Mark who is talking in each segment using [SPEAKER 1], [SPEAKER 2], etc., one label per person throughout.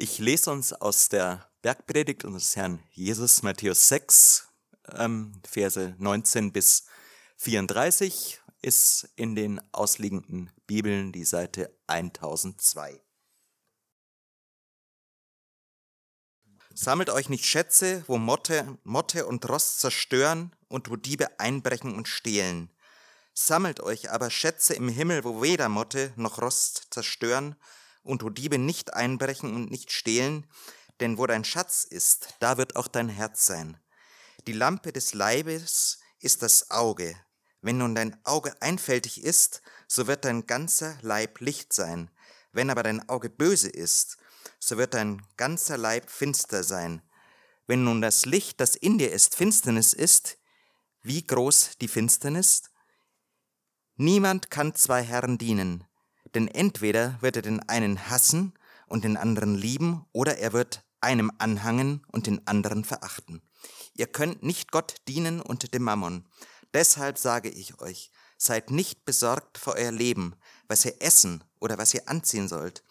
[SPEAKER 1] Ich lese uns aus der Bergpredigt unseres Herrn Jesus, Matthäus 6, ähm, Verse 19 bis 34, ist in den ausliegenden Bibeln die Seite 1002. Sammelt euch nicht Schätze, wo Motte, Motte und Rost zerstören und wo Diebe einbrechen und stehlen. Sammelt euch aber Schätze im Himmel, wo weder Motte noch Rost zerstören und wo Diebe nicht einbrechen und nicht stehlen, denn wo dein Schatz ist, da wird auch dein Herz sein. Die Lampe des Leibes ist das Auge. Wenn nun dein Auge einfältig ist, so wird dein ganzer Leib Licht sein. Wenn aber dein Auge böse ist, so wird dein ganzer Leib finster sein. Wenn nun das Licht, das in dir ist, Finsternis ist, wie groß die Finsternis? Niemand kann zwei Herren dienen, denn entweder wird er den einen hassen und den anderen lieben, oder er wird einem anhangen und den anderen verachten. Ihr könnt nicht Gott dienen und dem Mammon. Deshalb sage ich euch, seid nicht besorgt vor euer Leben, was ihr essen oder was ihr anziehen sollt.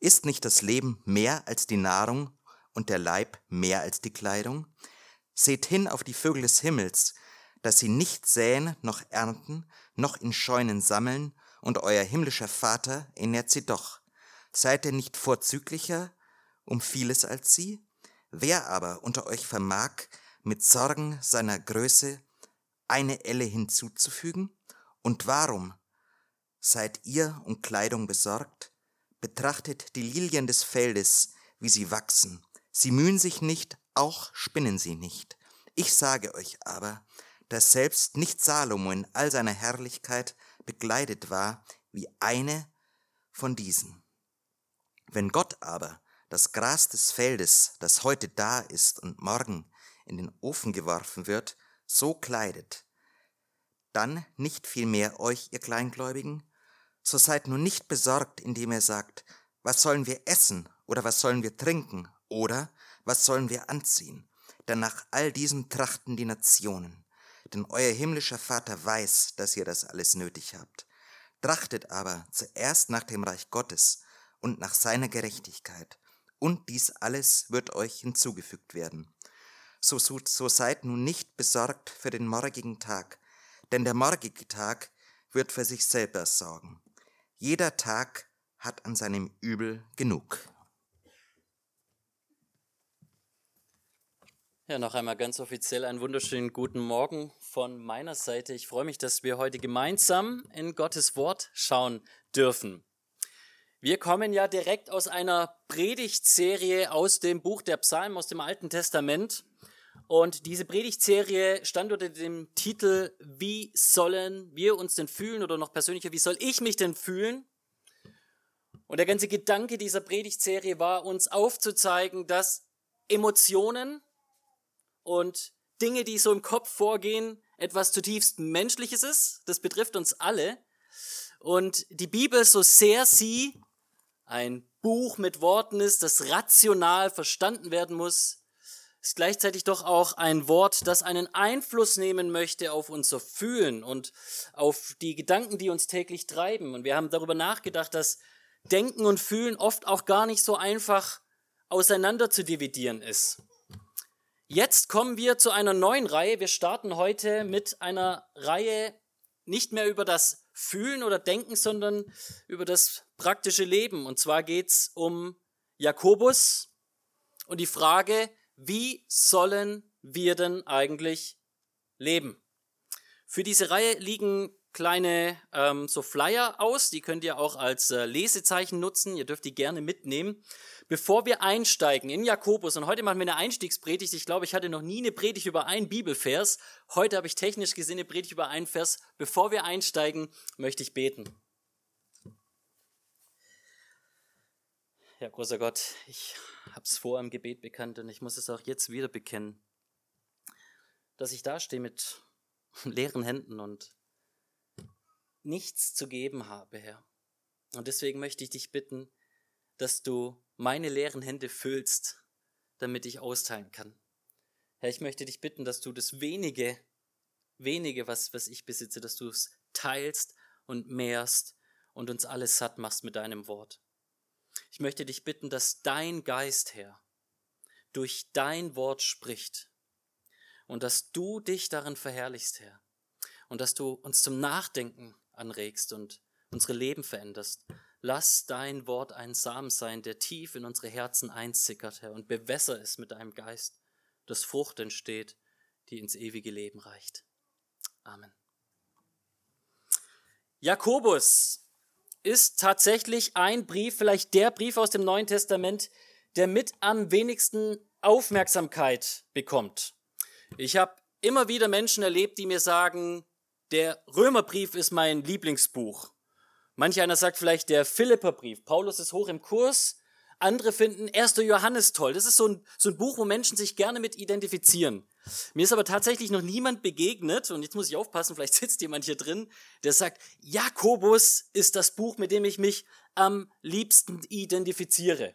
[SPEAKER 1] Ist nicht das Leben mehr als die Nahrung und der Leib mehr als die Kleidung? Seht hin auf die Vögel des Himmels, dass sie nicht säen noch ernten, noch in Scheunen sammeln, und euer himmlischer Vater ernährt sie doch. Seid ihr nicht vorzüglicher um vieles als sie? Wer aber unter euch vermag, mit Sorgen seiner Größe eine Elle hinzuzufügen? Und warum seid ihr um Kleidung besorgt? Betrachtet die Lilien des Feldes, wie sie wachsen. Sie mühen sich nicht, auch spinnen sie nicht. Ich sage euch aber, dass selbst nicht Salomo in all seiner Herrlichkeit bekleidet war wie eine von diesen. Wenn Gott aber das Gras des Feldes, das heute da ist und morgen in den Ofen geworfen wird, so kleidet, dann nicht vielmehr euch, ihr Kleingläubigen, so seid nun nicht besorgt, indem ihr sagt, was sollen wir essen oder was sollen wir trinken oder was sollen wir anziehen? Denn nach all diesem trachten die Nationen. Denn euer himmlischer Vater weiß, dass ihr das alles nötig habt. Trachtet aber zuerst nach dem Reich Gottes und nach seiner Gerechtigkeit, und dies alles wird euch hinzugefügt werden. So, so, so seid nun nicht besorgt für den morgigen Tag, denn der morgige Tag wird für sich selber sorgen. Jeder Tag hat an seinem Übel genug.
[SPEAKER 2] Ja, noch einmal ganz offiziell einen wunderschönen guten Morgen von meiner Seite. Ich freue mich, dass wir heute gemeinsam in Gottes Wort schauen dürfen. Wir kommen ja direkt aus einer Predigtserie aus dem Buch der Psalmen aus dem Alten Testament. Und diese Predigtserie stand unter dem Titel Wie sollen wir uns denn fühlen? Oder noch persönlicher, wie soll ich mich denn fühlen? Und der ganze Gedanke dieser Predigtserie war, uns aufzuzeigen, dass Emotionen und Dinge, die so im Kopf vorgehen, etwas zutiefst Menschliches ist. Das betrifft uns alle. Und die Bibel, so sehr sie ein Buch mit Worten ist, das rational verstanden werden muss, ist gleichzeitig doch auch ein Wort, das einen Einfluss nehmen möchte auf unser Fühlen und auf die Gedanken, die uns täglich treiben. Und wir haben darüber nachgedacht, dass Denken und Fühlen oft auch gar nicht so einfach auseinander zu dividieren ist. Jetzt kommen wir zu einer neuen Reihe. Wir starten heute mit einer Reihe nicht mehr über das Fühlen oder Denken, sondern über das praktische Leben. Und zwar geht es um Jakobus und die Frage, wie sollen wir denn eigentlich leben? Für diese Reihe liegen kleine ähm, so Flyer aus, die könnt ihr auch als äh, Lesezeichen nutzen, ihr dürft die gerne mitnehmen. Bevor wir einsteigen in Jakobus, und heute machen wir eine Einstiegspredigt, ich glaube, ich hatte noch nie eine Predigt über einen Bibelvers, heute habe ich technisch gesehen eine Predigt über einen Vers. Bevor wir einsteigen, möchte ich beten. Ja, großer Gott, ich habe es vor im Gebet bekannt und ich muss es auch jetzt wieder bekennen, dass ich dastehe mit leeren Händen und nichts zu geben habe, Herr. Und deswegen möchte ich dich bitten, dass du meine leeren Hände füllst, damit ich austeilen kann. Herr, ich möchte dich bitten, dass du das wenige, wenige, was, was ich besitze, dass du es teilst und mehrst und uns alles satt machst mit deinem Wort. Ich möchte dich bitten, dass dein Geist, Herr, durch dein Wort spricht und dass du dich darin verherrlichst, Herr, und dass du uns zum Nachdenken anregst und unsere Leben veränderst. Lass dein Wort ein Samen sein, der tief in unsere Herzen einsickert, Herr, und bewässer es mit deinem Geist, dass Frucht entsteht, die ins ewige Leben reicht. Amen. Jakobus ist tatsächlich ein Brief, vielleicht der Brief aus dem Neuen Testament, der mit am wenigsten Aufmerksamkeit bekommt. Ich habe immer wieder Menschen erlebt, die mir sagen, der Römerbrief ist mein Lieblingsbuch. Manch einer sagt vielleicht der Philipperbrief. Paulus ist hoch im Kurs. Andere finden 1. Johannes toll. Das ist so ein, so ein Buch, wo Menschen sich gerne mit identifizieren. Mir ist aber tatsächlich noch niemand begegnet, und jetzt muss ich aufpassen, vielleicht sitzt jemand hier drin, der sagt, Jakobus ist das Buch, mit dem ich mich am liebsten identifiziere.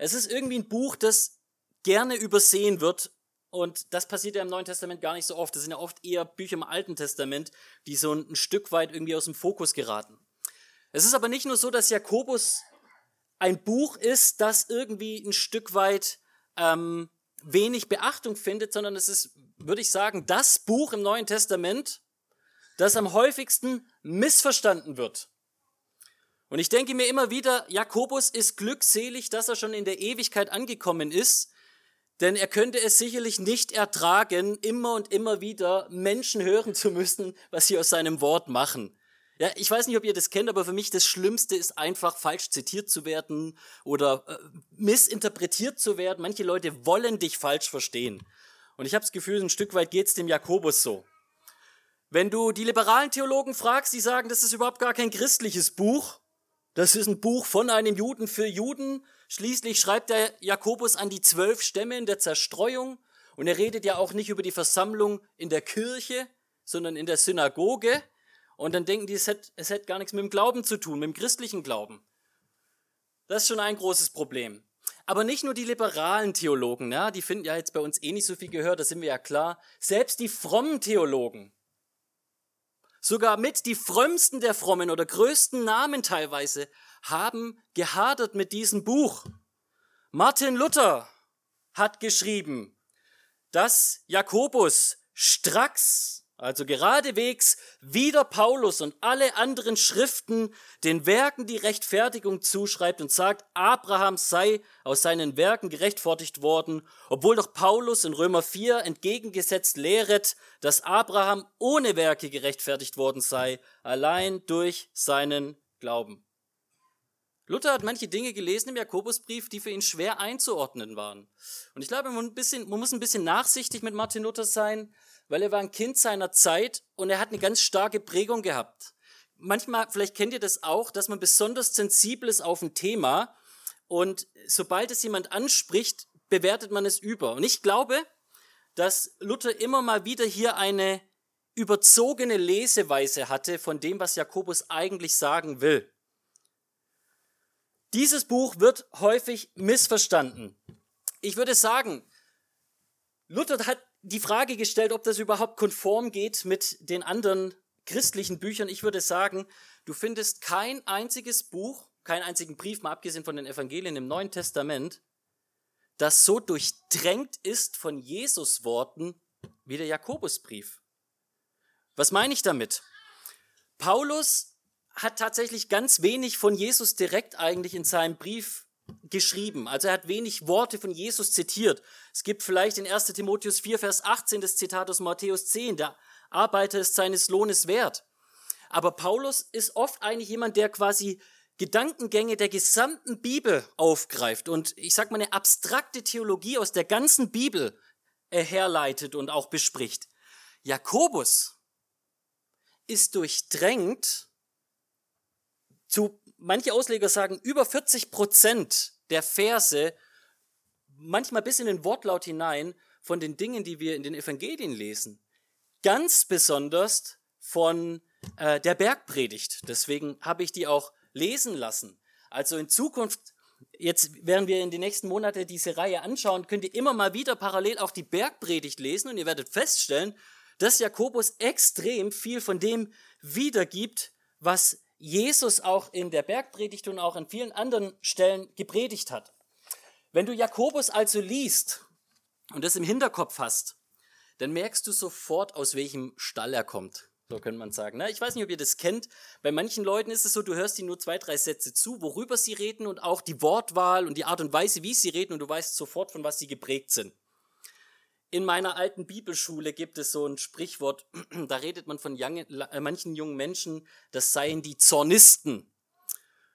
[SPEAKER 2] Es ist irgendwie ein Buch, das gerne übersehen wird und das passiert ja im Neuen Testament gar nicht so oft. Das sind ja oft eher Bücher im Alten Testament, die so ein, Stück weit irgendwie aus dem Fokus geraten. Es ist aber nicht nur so, dass Jakobus ein Buch ist, das irgendwie ein Stück weit ähm, wenig Beachtung findet, sondern es ist, würde ich sagen, das Buch im Neuen Testament, das am häufigsten missverstanden wird. Und ich denke mir immer wieder, Jakobus ist glückselig, dass er schon in der Ewigkeit angekommen ist, denn er könnte es sicherlich nicht ertragen, immer und immer wieder Menschen hören zu müssen, was sie aus seinem Wort machen. Ja, ich weiß nicht, ob ihr das kennt, aber für mich das Schlimmste ist einfach falsch zitiert zu werden oder äh, missinterpretiert zu werden. Manche Leute wollen dich falsch verstehen. Und ich habe das Gefühl, ein Stück weit geht's dem Jakobus so. Wenn du die liberalen Theologen fragst, die sagen, das ist überhaupt gar kein christliches Buch, das ist ein Buch von einem Juden für Juden. Schließlich schreibt der Jakobus an die zwölf Stämme in der Zerstreuung. Und er redet ja auch nicht über die Versammlung in der Kirche, sondern in der Synagoge. Und dann denken die, es hätte, es hätte gar nichts mit dem Glauben zu tun, mit dem christlichen Glauben. Das ist schon ein großes Problem. Aber nicht nur die liberalen Theologen, ja, die finden ja jetzt bei uns eh nicht so viel gehört, da sind wir ja klar. Selbst die frommen Theologen sogar mit die frömmsten der Frommen oder größten Namen teilweise, haben gehadert mit diesem Buch. Martin Luther hat geschrieben, dass Jakobus stracks also geradewegs wieder Paulus und alle anderen Schriften den Werken die Rechtfertigung zuschreibt und sagt, Abraham sei aus seinen Werken gerechtfertigt worden, obwohl doch Paulus in Römer 4 entgegengesetzt lehret, dass Abraham ohne Werke gerechtfertigt worden sei, allein durch seinen Glauben. Luther hat manche Dinge gelesen im Jakobusbrief, die für ihn schwer einzuordnen waren. Und ich glaube, man, muss ein bisschen nachsichtig mit Martin Luther sein, weil er war ein Kind seiner Zeit und er hat eine ganz starke Prägung gehabt. Manchmal, vielleicht kennt ihr das auch, dass man besonders sensibel ist auf ein Thema und sobald es jemand anspricht, bewertet man es über. Und ich glaube, dass Luther immer mal wieder hier eine überzogene Leseweise hatte von dem, was Jakobus eigentlich sagen will. Dieses Buch wird häufig missverstanden. Ich würde sagen, Luther hat die Frage gestellt, ob das überhaupt konform geht mit den anderen christlichen Büchern. Ich würde sagen, du findest kein einziges Buch, keinen einzigen Brief, mal abgesehen von den Evangelien im Neuen Testament, das so durchdrängt ist von Jesus Worten wie der Jakobusbrief. Was meine ich damit? Paulus hat tatsächlich ganz wenig von Jesus direkt eigentlich in seinem Brief geschrieben. Also er hat wenig Worte von Jesus zitiert. Es gibt vielleicht in 1 Timotheus 4, Vers 18 das Zitat aus Matthäus 10, der Arbeiter ist seines Lohnes wert. Aber Paulus ist oft eigentlich jemand, der quasi Gedankengänge der gesamten Bibel aufgreift und ich sag mal eine abstrakte Theologie aus der ganzen Bibel herleitet und auch bespricht. Jakobus ist durchdrängt zu manche Ausleger sagen, über 40 Prozent der Verse, manchmal bis in den Wortlaut hinein, von den Dingen, die wir in den Evangelien lesen. Ganz besonders von äh, der Bergpredigt. Deswegen habe ich die auch lesen lassen. Also in Zukunft, jetzt werden wir in den nächsten Monaten diese Reihe anschauen, könnt ihr immer mal wieder parallel auch die Bergpredigt lesen und ihr werdet feststellen, dass Jakobus extrem viel von dem wiedergibt, was Jesus auch in der Bergpredigt und auch an vielen anderen Stellen gepredigt hat. Wenn du Jakobus also liest und das im Hinterkopf hast, dann merkst du sofort, aus welchem Stall er kommt. So könnte man sagen. Ne? Ich weiß nicht, ob ihr das kennt. Bei manchen Leuten ist es so, du hörst ihnen nur zwei, drei Sätze zu, worüber sie reden und auch die Wortwahl und die Art und Weise, wie sie reden und du weißt sofort, von was sie geprägt sind. In meiner alten Bibelschule gibt es so ein Sprichwort, da redet man von young, äh, manchen jungen Menschen, das seien die Zornisten.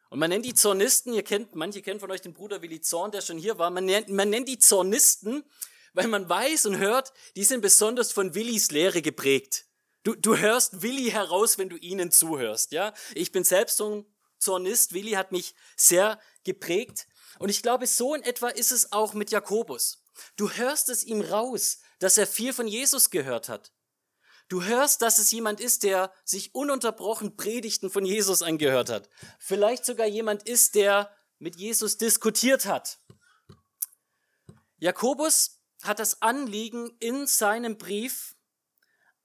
[SPEAKER 2] Und man nennt die Zornisten, ihr kennt, manche kennen von euch den Bruder Willi Zorn, der schon hier war, man nennt, man nennt die Zornisten, weil man weiß und hört, die sind besonders von Willis Lehre geprägt. Du, du hörst Willi heraus, wenn du ihnen zuhörst, ja. Ich bin selbst so ein Zornist. Willi hat mich sehr geprägt. Und ich glaube, so in etwa ist es auch mit Jakobus. Du hörst es ihm raus, dass er viel von Jesus gehört hat. Du hörst, dass es jemand ist, der sich ununterbrochen Predigten von Jesus angehört hat. Vielleicht sogar jemand ist, der mit Jesus diskutiert hat. Jakobus hat das Anliegen in seinem Brief,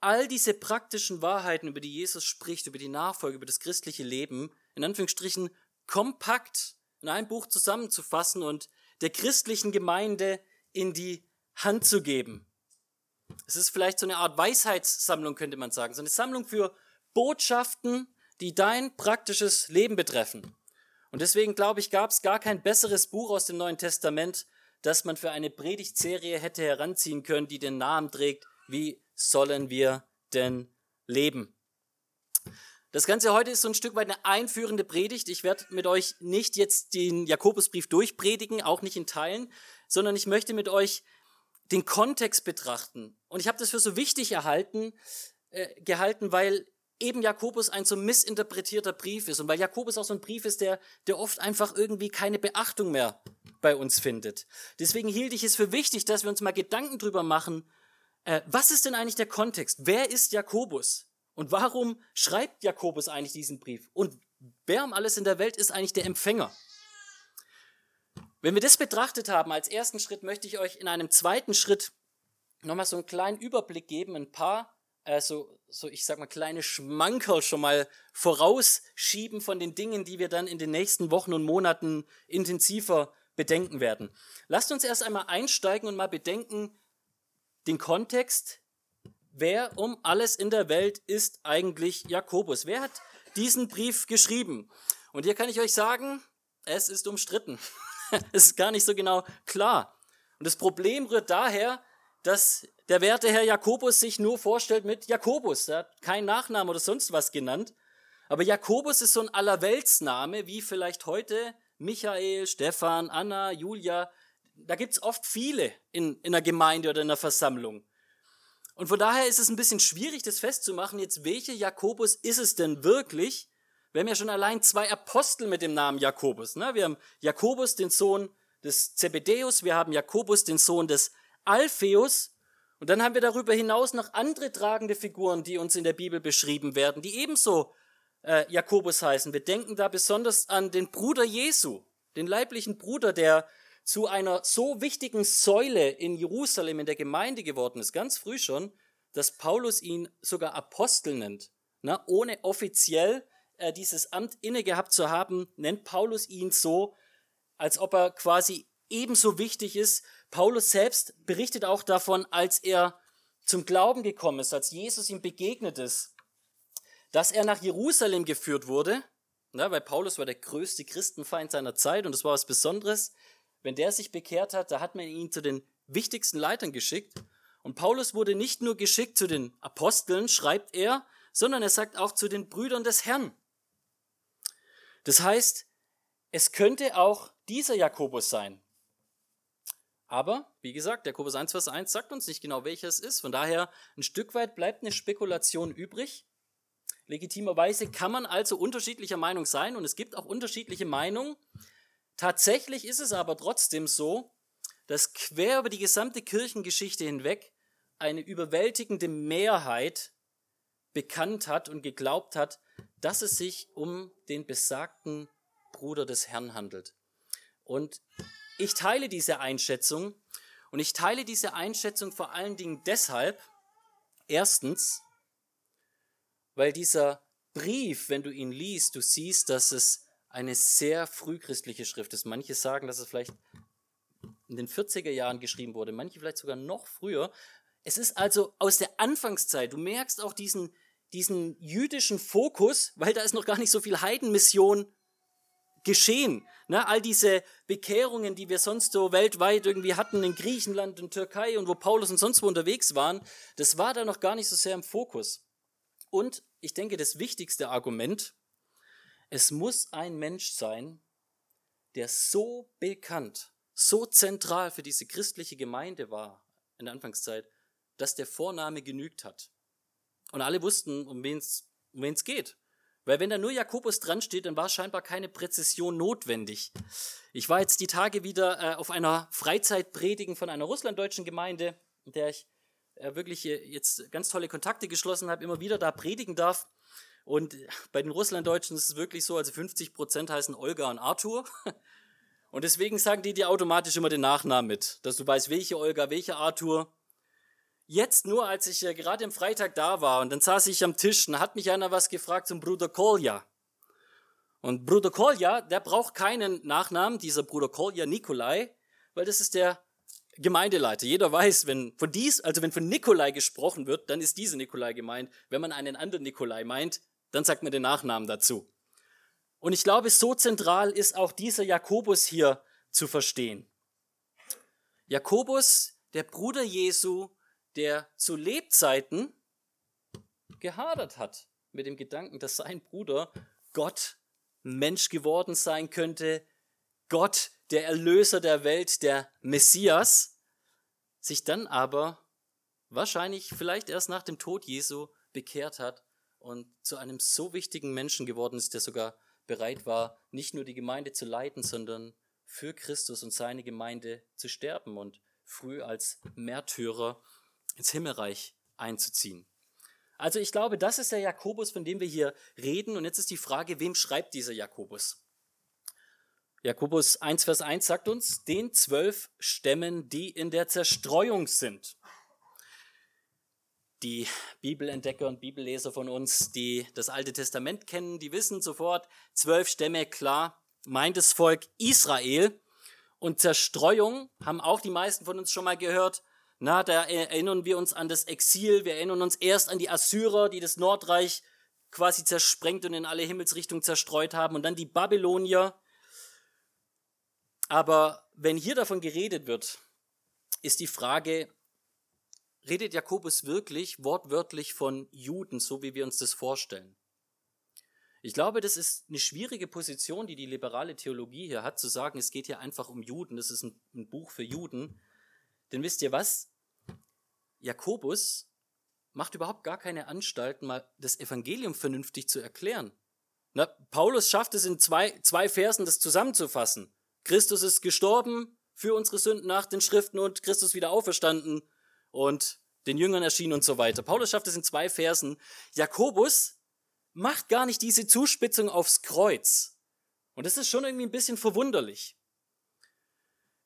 [SPEAKER 2] all diese praktischen Wahrheiten, über die Jesus spricht, über die Nachfolge, über das christliche Leben, in Anführungsstrichen kompakt in ein Buch zusammenzufassen und der christlichen Gemeinde in die Hand zu geben. Es ist vielleicht so eine Art Weisheitssammlung, könnte man sagen, so eine Sammlung für Botschaften, die dein praktisches Leben betreffen. Und deswegen glaube ich, gab es gar kein besseres Buch aus dem Neuen Testament, das man für eine Predigtserie hätte heranziehen können, die den Namen trägt, wie sollen wir denn leben? Das Ganze heute ist so ein Stück weit eine einführende Predigt. Ich werde mit euch nicht jetzt den Jakobusbrief durchpredigen, auch nicht in Teilen, sondern ich möchte mit euch den Kontext betrachten. Und ich habe das für so wichtig erhalten, äh, gehalten, weil eben Jakobus ein so missinterpretierter Brief ist und weil Jakobus auch so ein Brief ist, der, der oft einfach irgendwie keine Beachtung mehr bei uns findet. Deswegen hielt ich es für wichtig, dass wir uns mal Gedanken drüber machen, äh, was ist denn eigentlich der Kontext? Wer ist Jakobus? Und warum schreibt Jakobus eigentlich diesen Brief? Und wer um alles in der Welt ist eigentlich der Empfänger? Wenn wir das betrachtet haben als ersten Schritt, möchte ich euch in einem zweiten Schritt nochmal so einen kleinen Überblick geben, ein paar, äh, so, so ich sag mal, kleine Schmankerl schon mal vorausschieben von den Dingen, die wir dann in den nächsten Wochen und Monaten intensiver bedenken werden. Lasst uns erst einmal einsteigen und mal bedenken, den Kontext, wer um alles in der Welt ist eigentlich Jakobus? Wer hat diesen Brief geschrieben? Und hier kann ich euch sagen, es ist umstritten. es ist gar nicht so genau klar. Und das Problem rührt daher, dass der werte Herr Jakobus sich nur vorstellt mit Jakobus. Er hat keinen Nachnamen oder sonst was genannt. Aber Jakobus ist so ein Allerweltsname, wie vielleicht heute Michael, Stefan, Anna, Julia da gibt es oft viele in, in einer Gemeinde oder in einer Versammlung. Und von daher ist es ein bisschen schwierig, das festzumachen, jetzt welcher Jakobus ist es denn wirklich? Wir haben ja schon allein zwei Apostel mit dem Namen Jakobus. Ne? Wir haben Jakobus, den Sohn des Zebedeus, wir haben Jakobus, den Sohn des Alpheus. Und dann haben wir darüber hinaus noch andere tragende Figuren, die uns in der Bibel beschrieben werden, die ebenso äh, Jakobus heißen. Wir denken da besonders an den Bruder Jesu, den leiblichen Bruder, der zu einer so wichtigen Säule in Jerusalem in der Gemeinde geworden ist, ganz früh schon, dass Paulus ihn sogar Apostel nennt. Na, ohne offiziell äh, dieses Amt inne gehabt zu haben, nennt Paulus ihn so, als ob er quasi ebenso wichtig ist. Paulus selbst berichtet auch davon, als er zum Glauben gekommen ist, als Jesus ihm begegnet ist, dass er nach Jerusalem geführt wurde, na, weil Paulus war der größte Christenfeind seiner Zeit und das war was Besonderes. Wenn der sich bekehrt hat, da hat man ihn zu den wichtigsten Leitern geschickt. Und Paulus wurde nicht nur geschickt zu den Aposteln, schreibt er, sondern er sagt auch zu den Brüdern des Herrn. Das heißt, es könnte auch dieser Jakobus sein. Aber, wie gesagt, Jakobus 1, Vers 1 sagt uns nicht genau, welcher es ist. Von daher, ein Stück weit bleibt eine Spekulation übrig. Legitimerweise kann man also unterschiedlicher Meinung sein und es gibt auch unterschiedliche Meinungen, Tatsächlich ist es aber trotzdem so, dass quer über die gesamte Kirchengeschichte hinweg eine überwältigende Mehrheit bekannt hat und geglaubt hat, dass es sich um den besagten Bruder des Herrn handelt. Und ich teile diese Einschätzung und ich teile diese Einschätzung vor allen Dingen deshalb, erstens, weil dieser Brief, wenn du ihn liest, du siehst, dass es eine sehr frühchristliche Schrift ist. Manche sagen, dass es vielleicht in den 40er Jahren geschrieben wurde, manche vielleicht sogar noch früher. Es ist also aus der Anfangszeit. Du merkst auch diesen, diesen jüdischen Fokus, weil da ist noch gar nicht so viel Heidenmission geschehen. Ne, all diese Bekehrungen, die wir sonst so weltweit irgendwie hatten in Griechenland und Türkei und wo Paulus und sonst wo unterwegs waren, das war da noch gar nicht so sehr im Fokus. Und ich denke, das wichtigste Argument, es muss ein Mensch sein, der so bekannt, so zentral für diese christliche Gemeinde war in der Anfangszeit, dass der Vorname genügt hat. Und alle wussten, um wen es um wen's geht. Weil wenn da nur Jakobus dran steht, dann war scheinbar keine Präzision notwendig. Ich war jetzt die Tage wieder äh, auf einer Freizeitpredigen von einer russlanddeutschen Gemeinde, in der ich äh, wirklich jetzt ganz tolle Kontakte geschlossen habe, immer wieder da predigen darf. Und bei den Russlanddeutschen ist es wirklich so, also 50 Prozent heißen Olga und Arthur. Und deswegen sagen die dir automatisch immer den Nachnamen mit, dass du weißt, welche Olga, welche Arthur. Jetzt nur, als ich äh, gerade am Freitag da war und dann saß ich am Tisch und hat mich einer was gefragt zum Bruder Kolja. Und Bruder Kolja, der braucht keinen Nachnamen, dieser Bruder Kolja Nikolai, weil das ist der Gemeindeleiter. Jeder weiß, wenn von dies, also wenn von Nikolai gesprochen wird, dann ist dieser Nikolai gemeint. Wenn man einen anderen Nikolai meint, dann sagt man den Nachnamen dazu. Und ich glaube, so zentral ist auch dieser Jakobus hier zu verstehen. Jakobus, der Bruder Jesu, der zu Lebzeiten gehadert hat mit dem Gedanken, dass sein Bruder Gott Mensch geworden sein könnte, Gott, der Erlöser der Welt, der Messias, sich dann aber wahrscheinlich vielleicht erst nach dem Tod Jesu bekehrt hat und zu einem so wichtigen Menschen geworden ist, der sogar bereit war, nicht nur die Gemeinde zu leiten, sondern für Christus und seine Gemeinde zu sterben und früh als Märtyrer ins Himmelreich einzuziehen. Also ich glaube, das ist der Jakobus, von dem wir hier reden. Und jetzt ist die Frage, wem schreibt dieser Jakobus? Jakobus 1, Vers 1 sagt uns, den zwölf Stämmen, die in der Zerstreuung sind. Die Bibelentdecker und Bibelleser von uns, die das Alte Testament kennen, die wissen sofort, zwölf Stämme, klar, meint das Volk Israel. Und Zerstreuung haben auch die meisten von uns schon mal gehört, na, da erinnern wir uns an das Exil, wir erinnern uns erst an die Assyrer, die das Nordreich quasi zersprengt und in alle Himmelsrichtungen zerstreut haben und dann die Babylonier. Aber wenn hier davon geredet wird, ist die Frage, redet Jakobus wirklich wortwörtlich von Juden, so wie wir uns das vorstellen? Ich glaube, das ist eine schwierige Position, die die liberale Theologie hier hat, zu sagen, es geht hier einfach um Juden, das ist ein, ein Buch für Juden. Denn wisst ihr was? Jakobus macht überhaupt gar keine Anstalten, mal das Evangelium vernünftig zu erklären. Na, Paulus schafft es in zwei, zwei Versen, das zusammenzufassen. Christus ist gestorben für unsere Sünden nach den Schriften und Christus wieder auferstanden und den Jüngern erschienen und so weiter. Paulus schafft es in zwei Versen. Jakobus macht gar nicht diese Zuspitzung aufs Kreuz. Und das ist schon irgendwie ein bisschen verwunderlich.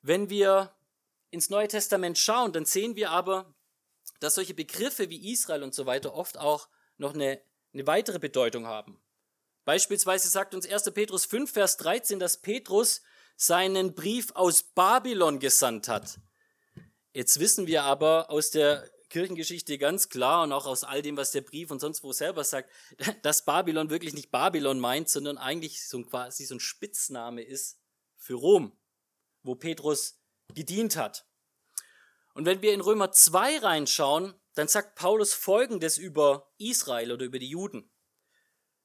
[SPEAKER 2] Wenn wir ins Neue Testament schauen, dann sehen wir aber, dass solche Begriffe wie Israel und so weiter oft auch noch eine, eine weitere Bedeutung haben. Beispielsweise sagt uns 1. Petrus 5, Vers 13, dass Petrus seinen Brief aus Babylon gesandt hat. Jetzt wissen wir aber aus der Kirchengeschichte ganz klar und auch aus all dem, was der Brief und sonst wo selber sagt, dass Babylon wirklich nicht Babylon meint, sondern eigentlich so ein, quasi so ein Spitzname ist für Rom, wo Petrus gedient hat. Und wenn wir in Römer 2 reinschauen, dann sagt Paulus Folgendes über Israel oder über die Juden.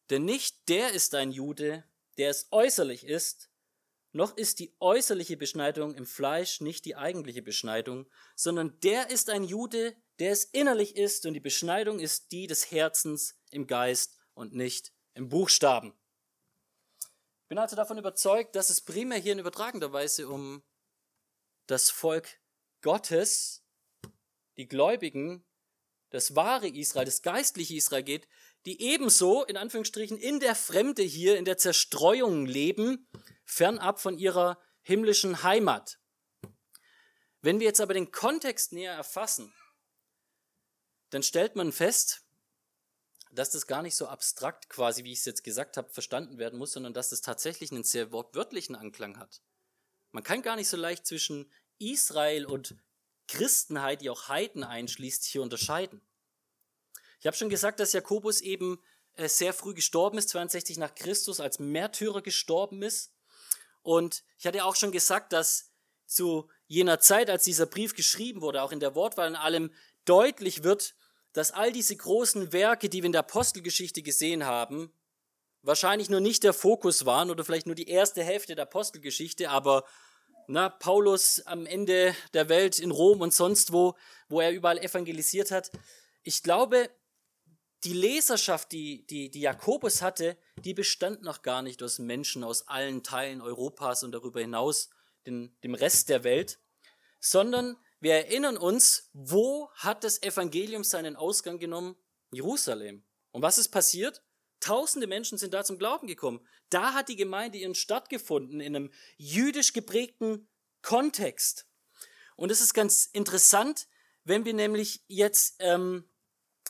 [SPEAKER 2] Denn nicht der ist ein Jude, der es äußerlich ist, noch ist die äußerliche Beschneidung im Fleisch nicht die eigentliche Beschneidung, sondern der ist ein Jude, der es innerlich ist, und die Beschneidung ist die des Herzens im Geist und nicht im Buchstaben. Ich bin also davon überzeugt, dass es primär hier in übertragender Weise um das Volk Gottes, die Gläubigen, das wahre Israel, das geistliche Israel geht, die ebenso in Anführungsstrichen in der Fremde hier, in der Zerstreuung leben, fernab von ihrer himmlischen Heimat. Wenn wir jetzt aber den Kontext näher erfassen, dann stellt man fest, dass das gar nicht so abstrakt quasi, wie ich es jetzt gesagt habe, verstanden werden muss, sondern dass das tatsächlich einen sehr wortwörtlichen Anklang hat. Man kann gar nicht so leicht zwischen Israel und Christenheit, die auch Heiden einschließt, hier unterscheiden. Ich habe schon gesagt, dass Jakobus eben äh, sehr früh gestorben ist, 62 nach Christus, als Märtyrer gestorben ist. Und ich hatte auch schon gesagt, dass zu jener Zeit, als dieser Brief geschrieben wurde, auch in der Wortwahl in allem deutlich wird, dass all diese großen Werke, die wir in der Apostelgeschichte gesehen haben, wahrscheinlich nur nicht der Fokus waren oder vielleicht nur die erste Hälfte der Apostelgeschichte, aber na, Paulus am Ende der Welt in Rom und sonst wo, wo er überall evangelisiert hat. Ich glaube, die Leserschaft, die, die, die Jakobus hatte, die bestand noch gar nicht aus Menschen aus allen Teilen Europas und darüber hinaus, den, dem Rest der Welt, sondern wir erinnern uns, wo hat das Evangelium seinen Ausgang genommen? Jerusalem. Und was ist passiert? Tausende Menschen sind da zum Glauben gekommen. Da hat die Gemeinde ihren Start gefunden, in einem jüdisch geprägten Kontext. Und es ist ganz interessant, wenn wir nämlich jetzt ähm,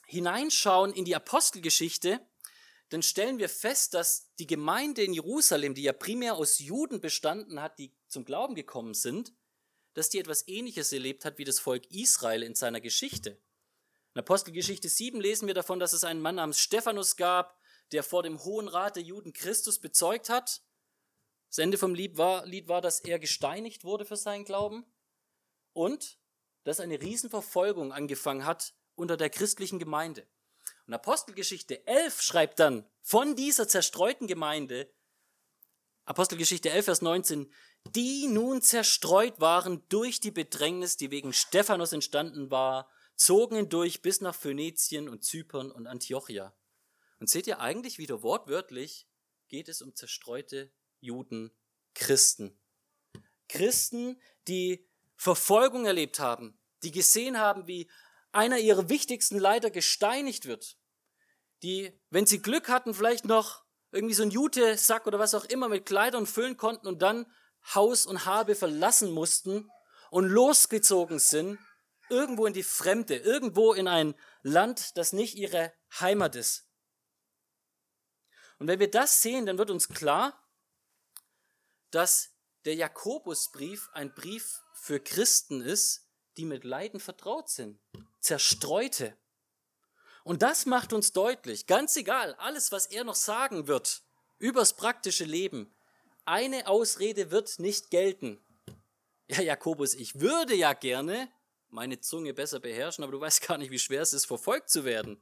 [SPEAKER 2] hineinschauen in die Apostelgeschichte, dann stellen wir fest, dass die Gemeinde in Jerusalem, die ja primär aus Juden bestanden hat, die zum Glauben gekommen sind, dass die etwas Ähnliches erlebt hat wie das Volk Israel in seiner Geschichte. In Apostelgeschichte 7 lesen wir davon, dass es einen Mann namens Stephanus gab, der vor dem Hohen Rat der Juden Christus bezeugt hat. Das Ende vom Lied war, Lied war, dass er gesteinigt wurde für seinen Glauben und dass eine Riesenverfolgung angefangen hat unter der christlichen Gemeinde. Und Apostelgeschichte 11 schreibt dann von dieser zerstreuten Gemeinde, Apostelgeschichte 11, Vers 19, die nun zerstreut waren durch die Bedrängnis, die wegen Stephanus entstanden war, zogen hindurch bis nach Phönizien und Zypern und Antiochia. Und seht ihr eigentlich wieder wortwörtlich, geht es um zerstreute Juden, Christen. Christen, die Verfolgung erlebt haben, die gesehen haben, wie einer ihrer wichtigsten Leiter gesteinigt wird, die, wenn sie Glück hatten, vielleicht noch irgendwie so einen Jute-Sack oder was auch immer mit Kleidern füllen konnten und dann Haus und Habe verlassen mussten und losgezogen sind, irgendwo in die Fremde, irgendwo in ein Land, das nicht ihre Heimat ist. Und wenn wir das sehen, dann wird uns klar, dass der Jakobusbrief ein Brief für Christen ist, die mit Leiden vertraut sind, zerstreute. Und das macht uns deutlich, ganz egal, alles, was er noch sagen wird übers praktische Leben, eine Ausrede wird nicht gelten. Ja, Jakobus, ich würde ja gerne meine Zunge besser beherrschen, aber du weißt gar nicht, wie schwer es ist, verfolgt zu werden.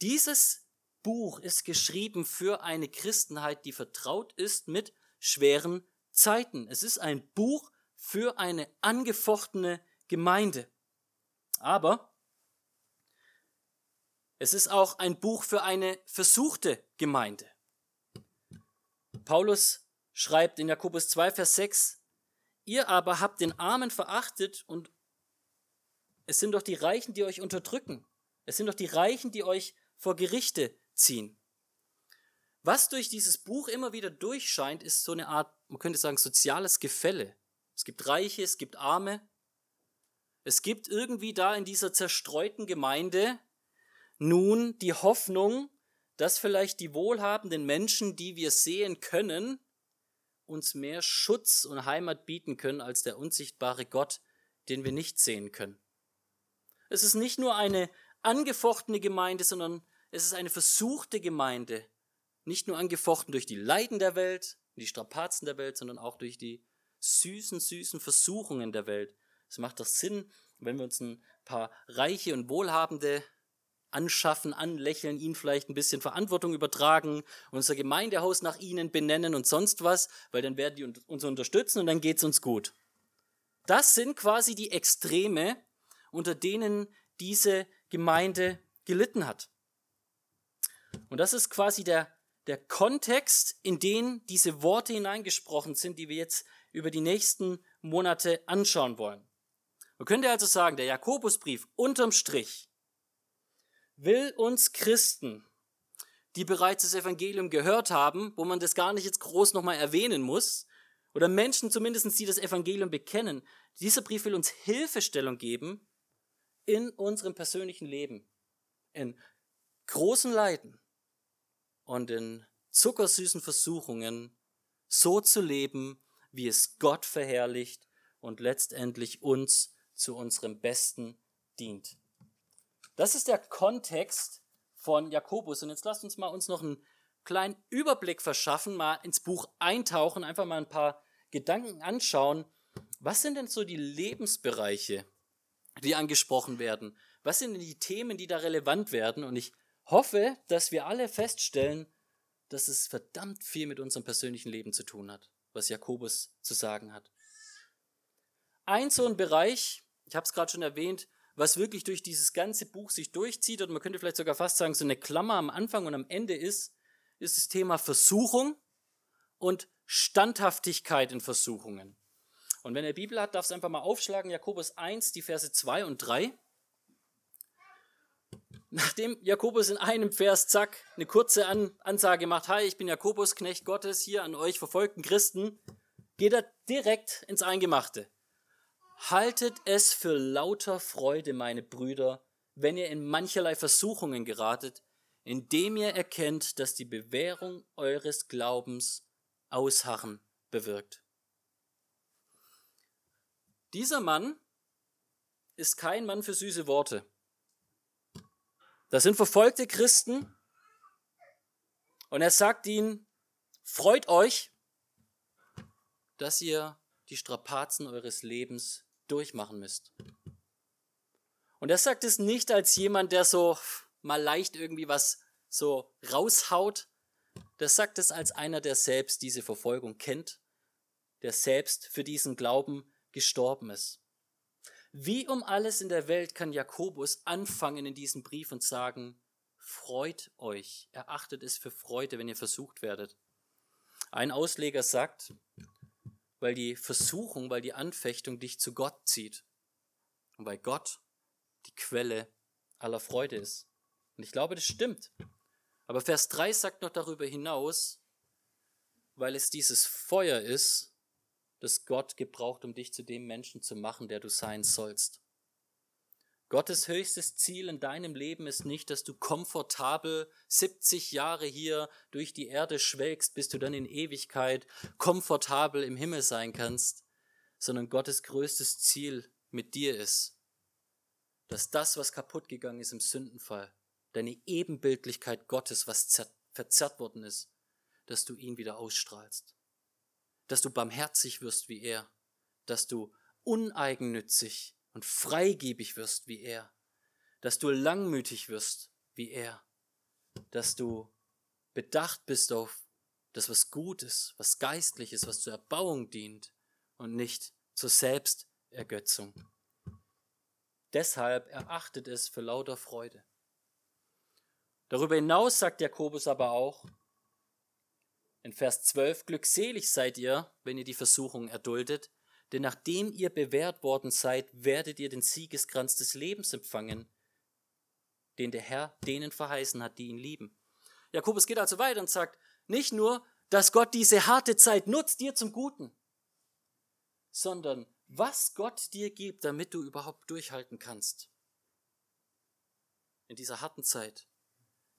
[SPEAKER 2] Dieses Buch ist geschrieben für eine Christenheit, die vertraut ist mit schweren Zeiten. Es ist ein Buch für eine angefochtene Gemeinde. Aber es ist auch ein Buch für eine versuchte Gemeinde. Paulus schreibt in Jakobus 2, Vers 6, ihr aber habt den Armen verachtet und es sind doch die Reichen, die euch unterdrücken. Es sind doch die Reichen, die euch vor Gerichte ziehen. Was durch dieses Buch immer wieder durchscheint, ist so eine Art, man könnte sagen, soziales Gefälle. Es gibt Reiche, es gibt Arme. Es gibt irgendwie da in dieser zerstreuten Gemeinde nun die Hoffnung, dass vielleicht die wohlhabenden Menschen, die wir sehen können, uns mehr Schutz und Heimat bieten können als der unsichtbare Gott, den wir nicht sehen können. Es ist nicht nur eine angefochtene Gemeinde, sondern es ist eine versuchte Gemeinde, nicht nur angefochten durch die Leiden der Welt, die Strapazen der Welt, sondern auch durch die süßen, süßen Versuchungen der Welt. Es macht doch Sinn, wenn wir uns ein paar reiche und wohlhabende anschaffen, anlächeln, ihnen vielleicht ein bisschen Verantwortung übertragen, unser Gemeindehaus nach ihnen benennen und sonst was, weil dann werden die uns unterstützen und dann geht's uns gut. Das sind quasi die Extreme, unter denen diese Gemeinde gelitten hat. Und das ist quasi der, der Kontext, in den diese Worte hineingesprochen sind, die wir jetzt über die nächsten Monate anschauen wollen. Man könnte also sagen, der Jakobusbrief unterm Strich will uns Christen, die bereits das Evangelium gehört haben, wo man das gar nicht jetzt groß nochmal erwähnen muss, oder Menschen zumindest, die das Evangelium bekennen, dieser Brief will uns Hilfestellung geben in unserem persönlichen Leben, in großen Leiden und in zuckersüßen Versuchungen so zu leben, wie es Gott verherrlicht und letztendlich uns zu unserem Besten dient. Das ist der Kontext von Jakobus. Und jetzt lasst uns mal uns noch einen kleinen Überblick verschaffen, mal ins Buch eintauchen, einfach mal ein paar Gedanken anschauen. Was sind denn so die Lebensbereiche, die angesprochen werden? Was sind denn die Themen, die da relevant werden? Und ich hoffe, dass wir alle feststellen, dass es verdammt viel mit unserem persönlichen Leben zu tun hat, was Jakobus zu sagen hat. Ein so ein Bereich, ich habe es gerade schon erwähnt, was wirklich durch dieses ganze Buch sich durchzieht, und man könnte vielleicht sogar fast sagen, so eine Klammer am Anfang und am Ende ist, ist das Thema Versuchung und Standhaftigkeit in Versuchungen. Und wenn ihr Bibel hat, darf es einfach mal aufschlagen, Jakobus 1, die Verse 2 und 3. Nachdem Jakobus in einem Vers, zack, eine kurze An Ansage macht, hi, ich bin Jakobus, Knecht Gottes, hier an euch verfolgten Christen, geht er direkt ins Eingemachte. Haltet es für lauter Freude, meine Brüder, wenn ihr in mancherlei Versuchungen geratet, indem ihr erkennt, dass die Bewährung eures Glaubens Ausharren bewirkt. Dieser Mann ist kein Mann für süße Worte. Das sind verfolgte Christen und er sagt ihnen, freut euch, dass ihr die Strapazen eures Lebens durchmachen müsst. Und er sagt es nicht als jemand, der so mal leicht irgendwie was so raushaut. Das sagt es als einer, der selbst diese Verfolgung kennt, der selbst für diesen Glauben gestorben ist. Wie um alles in der Welt kann Jakobus anfangen in diesem Brief und sagen, freut euch, erachtet es für Freude, wenn ihr versucht werdet. Ein Ausleger sagt, weil die Versuchung, weil die Anfechtung dich zu Gott zieht und weil Gott die Quelle aller Freude ist. Und ich glaube, das stimmt. Aber Vers 3 sagt noch darüber hinaus, weil es dieses Feuer ist, das Gott gebraucht, um dich zu dem Menschen zu machen, der du sein sollst. Gottes höchstes Ziel in deinem Leben ist nicht, dass du komfortabel 70 Jahre hier durch die Erde schwelgst, bis du dann in Ewigkeit komfortabel im Himmel sein kannst, sondern Gottes größtes Ziel mit dir ist, dass das, was kaputt gegangen ist im Sündenfall, deine Ebenbildlichkeit Gottes, was verzerrt worden ist, dass du ihn wieder ausstrahlst dass du barmherzig wirst wie er, dass du uneigennützig und freigebig wirst wie er, dass du langmütig wirst wie er, dass du bedacht bist auf das, was gut ist, was geistlich ist, was zur Erbauung dient und nicht zur Selbstergötzung. Deshalb erachtet es für lauter Freude. Darüber hinaus sagt Jakobus aber auch, in Vers 12, glückselig seid ihr, wenn ihr die Versuchung erduldet, denn nachdem ihr bewährt worden seid, werdet ihr den Siegeskranz des Lebens empfangen, den der Herr denen verheißen hat, die ihn lieben. Jakobus geht also weiter und sagt, nicht nur, dass Gott diese harte Zeit nutzt, dir zum Guten, sondern was Gott dir gibt, damit du überhaupt durchhalten kannst. In dieser harten Zeit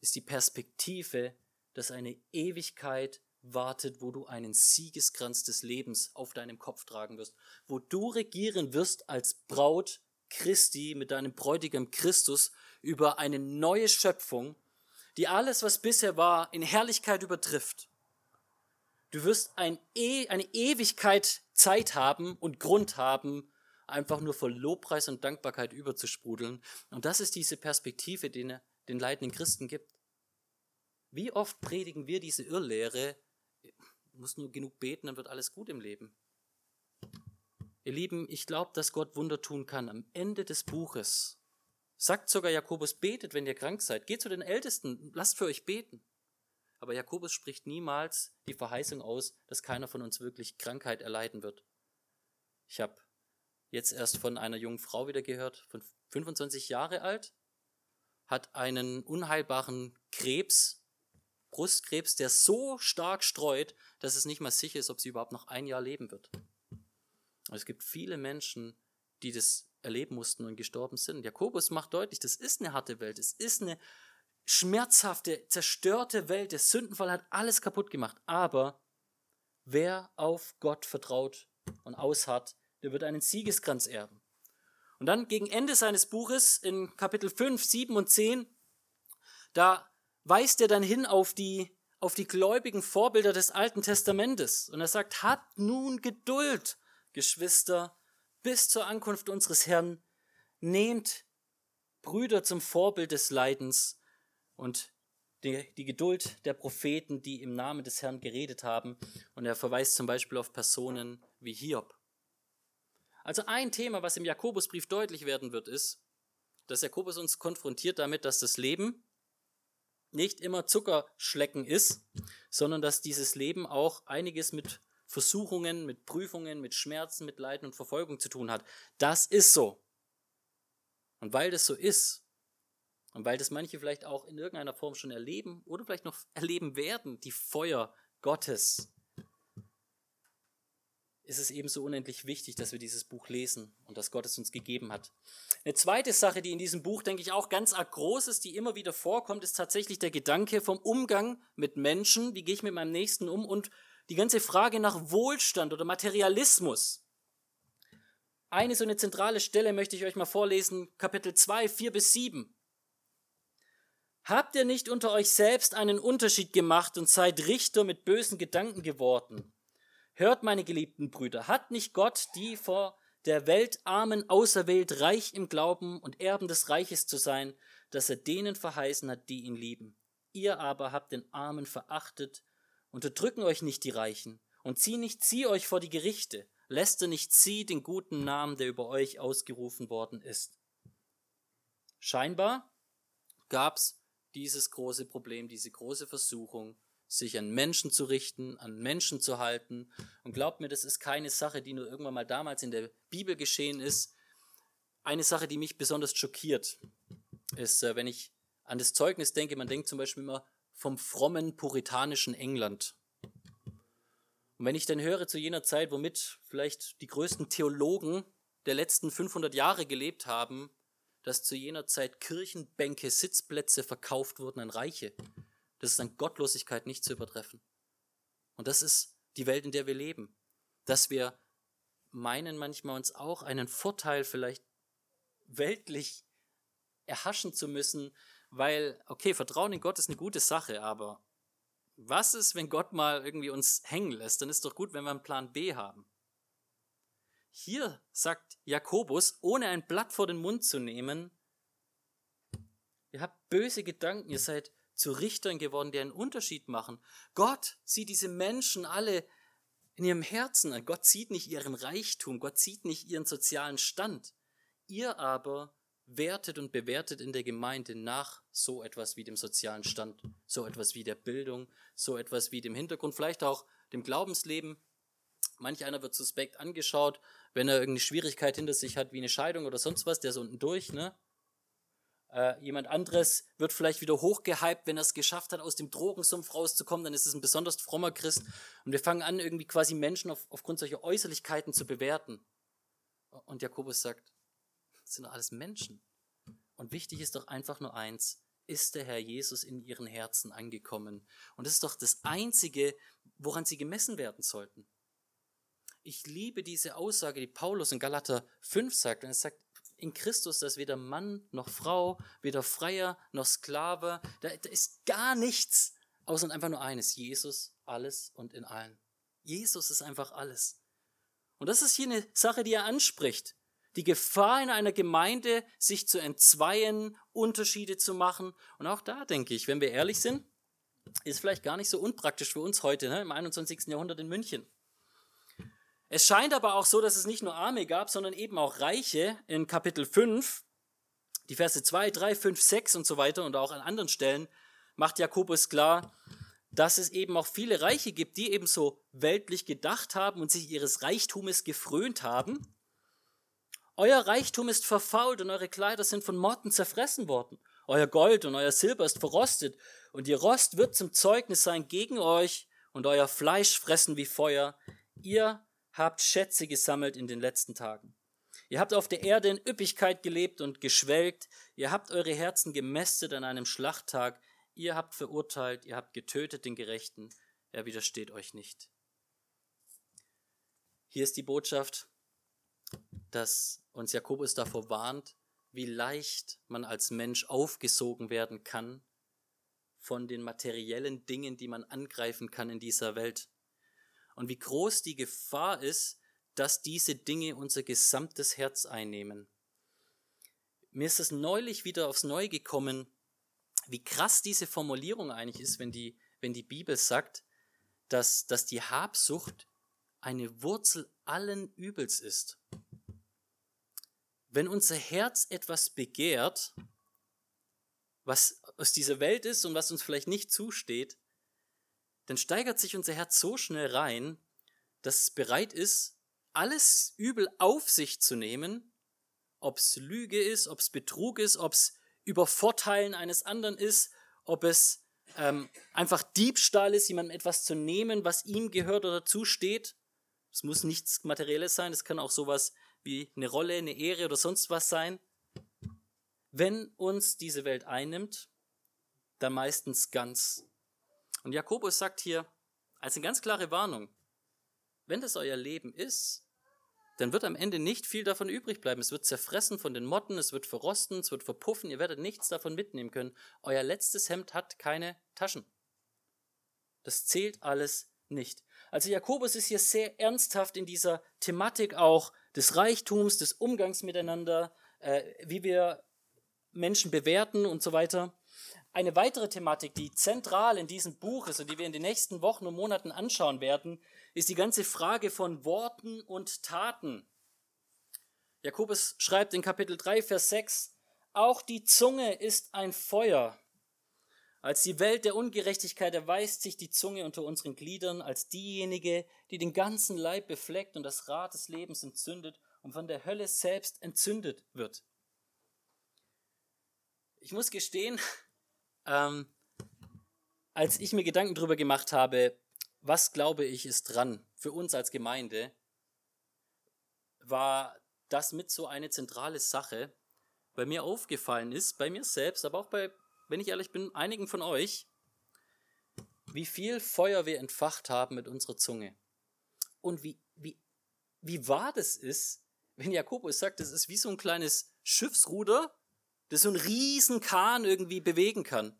[SPEAKER 2] ist die Perspektive, dass eine Ewigkeit wartet, wo du einen Siegeskranz des Lebens auf deinem Kopf tragen wirst, wo du regieren wirst als Braut Christi mit deinem Bräutigam Christus über eine neue Schöpfung, die alles, was bisher war, in Herrlichkeit übertrifft. Du wirst ein e eine Ewigkeit Zeit haben und Grund haben, einfach nur vor Lobpreis und Dankbarkeit überzusprudeln. Und das ist diese Perspektive, die er den leidenden Christen gibt. Wie oft predigen wir diese Irrlehre, Du musst nur genug beten, dann wird alles gut im Leben. Ihr Lieben, ich glaube, dass Gott Wunder tun kann. Am Ende des Buches sagt sogar Jakobus, betet, wenn ihr krank seid. Geht zu den Ältesten, lasst für euch beten. Aber Jakobus spricht niemals die Verheißung aus, dass keiner von uns wirklich Krankheit erleiden wird. Ich habe jetzt erst von einer jungen Frau wieder gehört, von 25 Jahre alt, hat einen unheilbaren Krebs Brustkrebs, der so stark streut, dass es nicht mal sicher ist, ob sie überhaupt noch ein Jahr leben wird. Und es gibt viele Menschen, die das erleben mussten und gestorben sind. Jakobus macht deutlich, das ist eine harte Welt, es ist eine schmerzhafte, zerstörte Welt, der Sündenfall hat alles kaputt gemacht. Aber wer auf Gott vertraut und ausharrt, der wird einen Siegeskranz erben. Und dann gegen Ende seines Buches in Kapitel 5, 7 und 10, da weist er dann hin auf die, auf die gläubigen Vorbilder des Alten Testamentes. Und er sagt, habt nun Geduld, Geschwister, bis zur Ankunft unseres Herrn. Nehmt Brüder zum Vorbild des Leidens und die, die Geduld der Propheten, die im Namen des Herrn geredet haben. Und er verweist zum Beispiel auf Personen wie Hiob. Also ein Thema, was im Jakobusbrief deutlich werden wird, ist, dass Jakobus uns konfrontiert damit, dass das Leben nicht immer Zuckerschlecken ist, sondern dass dieses Leben auch einiges mit Versuchungen, mit Prüfungen, mit Schmerzen, mit Leiden und Verfolgung zu tun hat. Das ist so. Und weil das so ist, und weil das manche vielleicht auch in irgendeiner Form schon erleben oder vielleicht noch erleben werden, die Feuer Gottes, ist es ebenso unendlich wichtig, dass wir dieses Buch lesen und dass Gott es uns gegeben hat. Eine zweite Sache, die in diesem Buch, denke ich, auch ganz arg groß ist, die immer wieder vorkommt, ist tatsächlich der Gedanke vom Umgang mit Menschen. Wie gehe ich mit meinem Nächsten um? Und die ganze Frage nach Wohlstand oder Materialismus. Eine so eine zentrale Stelle möchte ich euch mal vorlesen, Kapitel 2, 4 bis 7. Habt ihr nicht unter euch selbst einen Unterschied gemacht und seid Richter mit bösen Gedanken geworden? Hört, meine geliebten Brüder, hat nicht Gott die vor der Welt Armen auserwählt, reich im Glauben und Erben des Reiches zu sein, das er denen verheißen hat, die ihn lieben. Ihr aber habt den Armen verachtet, unterdrücken euch nicht die Reichen, und zieh nicht sie euch vor die Gerichte, lässt nicht sie den guten Namen, der über euch ausgerufen worden ist. Scheinbar gab's dieses große Problem, diese große Versuchung, sich an Menschen zu richten, an Menschen zu halten. Und glaubt mir, das ist keine Sache, die nur irgendwann mal damals in der Bibel geschehen ist. Eine Sache, die mich besonders schockiert, ist, äh, wenn ich an das Zeugnis denke, man denkt zum Beispiel immer vom frommen puritanischen England. Und wenn ich dann höre zu jener Zeit, womit vielleicht die größten Theologen der letzten 500 Jahre gelebt haben, dass zu jener Zeit Kirchenbänke, Sitzplätze verkauft wurden an Reiche, das ist an Gottlosigkeit nicht zu übertreffen. Und das ist die Welt, in der wir leben. Dass wir meinen manchmal uns auch einen Vorteil vielleicht weltlich erhaschen zu müssen, weil, okay, Vertrauen in Gott ist eine gute Sache, aber was ist, wenn Gott mal irgendwie uns hängen lässt? Dann ist doch gut, wenn wir einen Plan B haben. Hier sagt Jakobus, ohne ein Blatt vor den Mund zu nehmen, ihr habt böse Gedanken, ihr seid zu Richtern geworden, die einen Unterschied machen. Gott sieht diese Menschen alle in ihrem Herzen an. Gott sieht nicht ihren Reichtum, Gott sieht nicht ihren sozialen Stand. Ihr aber wertet und bewertet in der Gemeinde nach so etwas wie dem sozialen Stand, so etwas wie der Bildung, so etwas wie dem Hintergrund, vielleicht auch dem Glaubensleben. Manch einer wird suspekt angeschaut, wenn er irgendeine Schwierigkeit hinter sich hat, wie eine Scheidung oder sonst was, der ist unten durch, ne? Äh, jemand anderes wird vielleicht wieder hochgehypt, wenn er es geschafft hat, aus dem Drogensumpf rauszukommen, dann ist es ein besonders frommer Christ. Und wir fangen an, irgendwie quasi Menschen auf, aufgrund solcher Äußerlichkeiten zu bewerten. Und Jakobus sagt, das sind alles Menschen. Und wichtig ist doch einfach nur eins, ist der Herr Jesus in ihren Herzen angekommen. Und das ist doch das Einzige, woran sie gemessen werden sollten. Ich liebe diese Aussage, die Paulus in Galater 5 sagt. Und er sagt, in Christus, dass weder Mann noch Frau, weder Freier noch Sklave, da, da ist gar nichts, außer einfach nur eines, Jesus, alles und in allen. Jesus ist einfach alles. Und das ist hier eine Sache, die er anspricht. Die Gefahr in einer Gemeinde, sich zu entzweien, Unterschiede zu machen. Und auch da denke ich, wenn wir ehrlich sind, ist vielleicht gar nicht so unpraktisch für uns heute, ne, im 21. Jahrhundert in München. Es scheint aber auch so, dass es nicht nur Arme gab, sondern eben auch Reiche in Kapitel 5, die Verse 2, 3, 5, 6 und so weiter und auch an anderen Stellen macht Jakobus klar, dass es eben auch viele Reiche gibt, die eben so weltlich gedacht haben und sich ihres Reichtumes gefrönt haben. Euer Reichtum ist verfault und eure Kleider sind von Motten zerfressen worden. Euer Gold und euer Silber ist verrostet und ihr Rost wird zum Zeugnis sein gegen euch und euer Fleisch fressen wie Feuer. Ihr habt Schätze gesammelt in den letzten Tagen. Ihr habt auf der Erde in Üppigkeit gelebt und geschwelgt. Ihr habt eure Herzen gemästet an einem Schlachttag. Ihr habt verurteilt, ihr habt getötet den Gerechten. Er widersteht euch nicht. Hier ist die Botschaft, dass uns Jakobus davor warnt, wie leicht man als Mensch aufgesogen werden kann von den materiellen Dingen, die man angreifen kann in dieser Welt. Und wie groß die Gefahr ist, dass diese Dinge unser gesamtes Herz einnehmen. Mir ist es neulich wieder aufs Neue gekommen, wie krass diese Formulierung eigentlich ist, wenn die, wenn die Bibel sagt, dass, dass die Habsucht eine Wurzel allen Übels ist. Wenn unser Herz etwas begehrt, was aus dieser Welt ist und was uns vielleicht nicht zusteht, dann steigert sich unser Herz so schnell rein, dass es bereit ist, alles Übel auf sich zu nehmen, ob es Lüge ist, ob es Betrug ist, ob es Übervorteilen eines anderen ist, ob es ähm, einfach Diebstahl ist, jemandem etwas zu nehmen, was ihm gehört oder zusteht. Es muss nichts Materielles sein, es kann auch sowas wie eine Rolle, eine Ehre oder sonst was sein. Wenn uns diese Welt einnimmt, dann meistens ganz. Und Jakobus sagt hier als eine ganz klare Warnung, wenn das euer Leben ist, dann wird am Ende nicht viel davon übrig bleiben. Es wird zerfressen von den Motten, es wird verrosten, es wird verpuffen, ihr werdet nichts davon mitnehmen können. Euer letztes Hemd hat keine Taschen. Das zählt alles nicht. Also Jakobus ist hier sehr ernsthaft in dieser Thematik auch des Reichtums, des Umgangs miteinander, äh, wie wir Menschen bewerten und so weiter. Eine weitere Thematik, die zentral in diesem Buch ist und die wir in den nächsten Wochen und Monaten anschauen werden, ist die ganze Frage von Worten und Taten. Jakobus schreibt in Kapitel 3, Vers 6, auch die Zunge ist ein Feuer. Als die Welt der Ungerechtigkeit erweist sich die Zunge unter unseren Gliedern als diejenige, die den ganzen Leib befleckt und das Rad des Lebens entzündet und von der Hölle selbst entzündet wird. Ich muss gestehen, ähm, als ich mir Gedanken darüber gemacht habe, was glaube ich ist dran für uns als Gemeinde, war das mit so eine zentrale Sache, bei mir aufgefallen ist, bei mir selbst, aber auch bei, wenn ich ehrlich bin, einigen von euch, wie viel Feuer wir entfacht haben mit unserer Zunge. Und wie, wie, wie wahr das ist, wenn Jakobus sagt, das ist wie so ein kleines Schiffsruder, das so einen riesen Kahn irgendwie bewegen kann.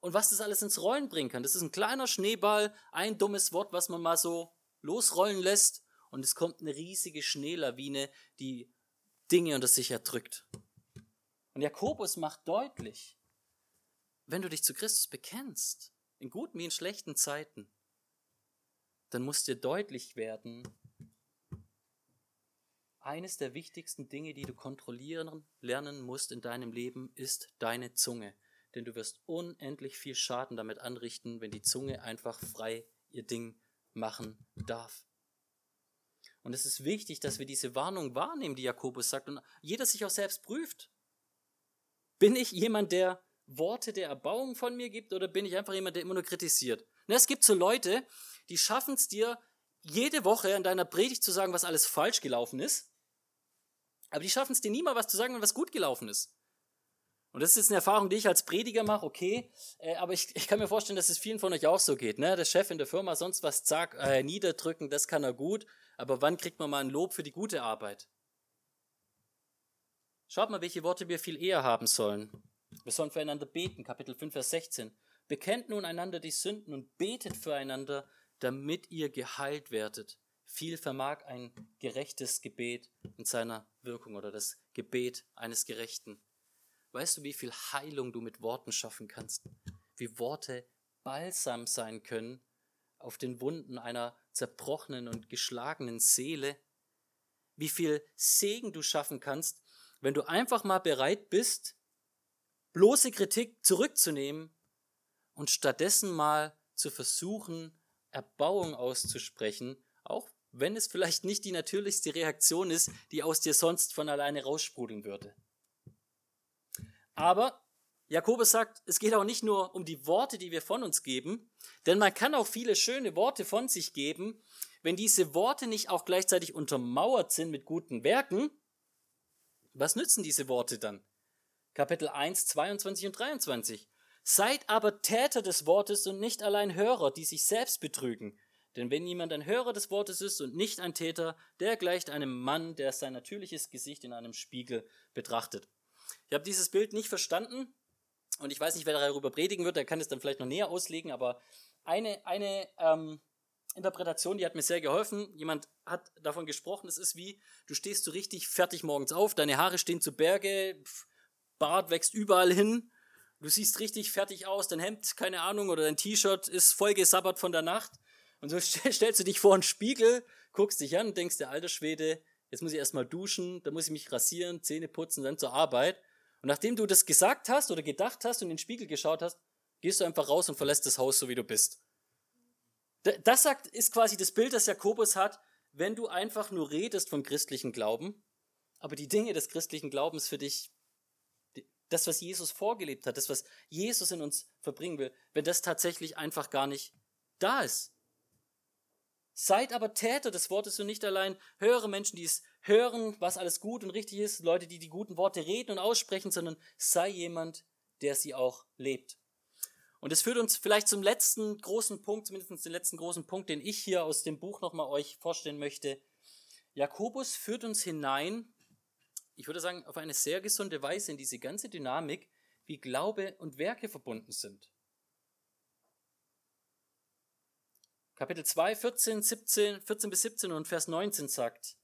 [SPEAKER 2] Und was das alles ins Rollen bringen kann. Das ist ein kleiner Schneeball, ein dummes Wort, was man mal so losrollen lässt. Und es kommt eine riesige Schneelawine, die Dinge unter sich erdrückt. Und Jakobus macht deutlich, wenn du dich zu Christus bekennst, in guten wie in schlechten Zeiten, dann muss dir deutlich werden, eines der wichtigsten Dinge, die du kontrollieren lernen musst in deinem Leben, ist deine Zunge. Denn du wirst unendlich viel Schaden damit anrichten, wenn die Zunge einfach frei ihr Ding machen darf. Und es ist wichtig, dass wir diese Warnung wahrnehmen, die Jakobus sagt, und jeder sich auch selbst prüft. Bin ich jemand, der Worte der Erbauung von mir gibt, oder bin ich einfach jemand, der immer nur kritisiert? Und es gibt so Leute, die schaffen es dir, jede Woche in deiner Predigt zu sagen, was alles falsch gelaufen ist. Aber die schaffen es dir nie mal was zu sagen, was gut gelaufen ist. Und das ist jetzt eine Erfahrung, die ich als Prediger mache, okay, äh, aber ich, ich kann mir vorstellen, dass es vielen von euch auch so geht. Ne? Der Chef in der Firma sonst was sagt, äh, niederdrücken, das kann er gut, aber wann kriegt man mal ein Lob für die gute Arbeit? Schaut mal, welche Worte wir viel eher haben sollen. Wir sollen füreinander beten, Kapitel 5, Vers 16. Bekennt nun einander die Sünden und betet füreinander, damit ihr geheilt werdet. Viel vermag ein gerechtes Gebet in seiner Wirkung oder das Gebet eines Gerechten. Weißt du, wie viel Heilung du mit Worten schaffen kannst? Wie Worte balsam sein können auf den Wunden einer zerbrochenen und geschlagenen Seele? Wie viel Segen du schaffen kannst, wenn du einfach mal bereit bist, bloße Kritik zurückzunehmen und stattdessen mal zu versuchen, Erbauung auszusprechen, wenn es vielleicht nicht die natürlichste Reaktion ist, die aus dir sonst von alleine raussprudeln würde. Aber Jakobus sagt, es geht auch nicht nur um die Worte, die wir von uns geben, denn man kann auch viele schöne Worte von sich geben, wenn diese Worte nicht auch gleichzeitig untermauert sind mit guten Werken, Was nützen diese Worte dann? Kapitel 1, 22 und 23. Seid aber Täter des Wortes und nicht allein Hörer, die sich selbst betrügen. Denn wenn jemand ein Hörer des Wortes ist und nicht ein Täter, der gleicht einem Mann, der sein natürliches Gesicht in einem Spiegel betrachtet. Ich habe dieses Bild nicht verstanden und ich weiß nicht, wer darüber predigen wird, der kann es dann vielleicht noch näher auslegen, aber eine, eine ähm, Interpretation, die hat mir sehr geholfen. Jemand hat davon gesprochen, es ist wie, du stehst so richtig fertig morgens auf, deine Haare stehen zu Berge, Bart wächst überall hin, du siehst richtig fertig aus, dein Hemd, keine Ahnung, oder dein T-Shirt ist voll gesabbert von der Nacht und so stellst du dich vor einen Spiegel, guckst dich an und denkst, der alte Schwede, jetzt muss ich erstmal duschen, dann muss ich mich rasieren, Zähne putzen, dann zur Arbeit. Und nachdem du das gesagt hast oder gedacht hast und in den Spiegel geschaut hast, gehst du einfach raus und verlässt das Haus, so wie du bist. Das sagt, ist quasi das Bild, das Jakobus hat, wenn du einfach nur redest vom christlichen Glauben, aber die Dinge des christlichen Glaubens für dich, das, was Jesus vorgelebt hat, das, was Jesus in uns verbringen will, wenn das tatsächlich einfach gar nicht da ist. Seid aber Täter des Wortes und nicht allein höhere Menschen, die es hören, was alles gut und richtig ist, Leute, die die guten Worte reden und aussprechen, sondern sei jemand, der sie auch lebt. Und es führt uns vielleicht zum letzten großen Punkt, zumindest den letzten großen Punkt, den ich hier aus dem Buch nochmal euch vorstellen möchte. Jakobus führt uns hinein, ich würde sagen, auf eine sehr gesunde Weise in diese ganze Dynamik, wie Glaube und Werke verbunden sind. Kapitel 2, 14, 17, 14 bis 17 und Vers 19 sagt,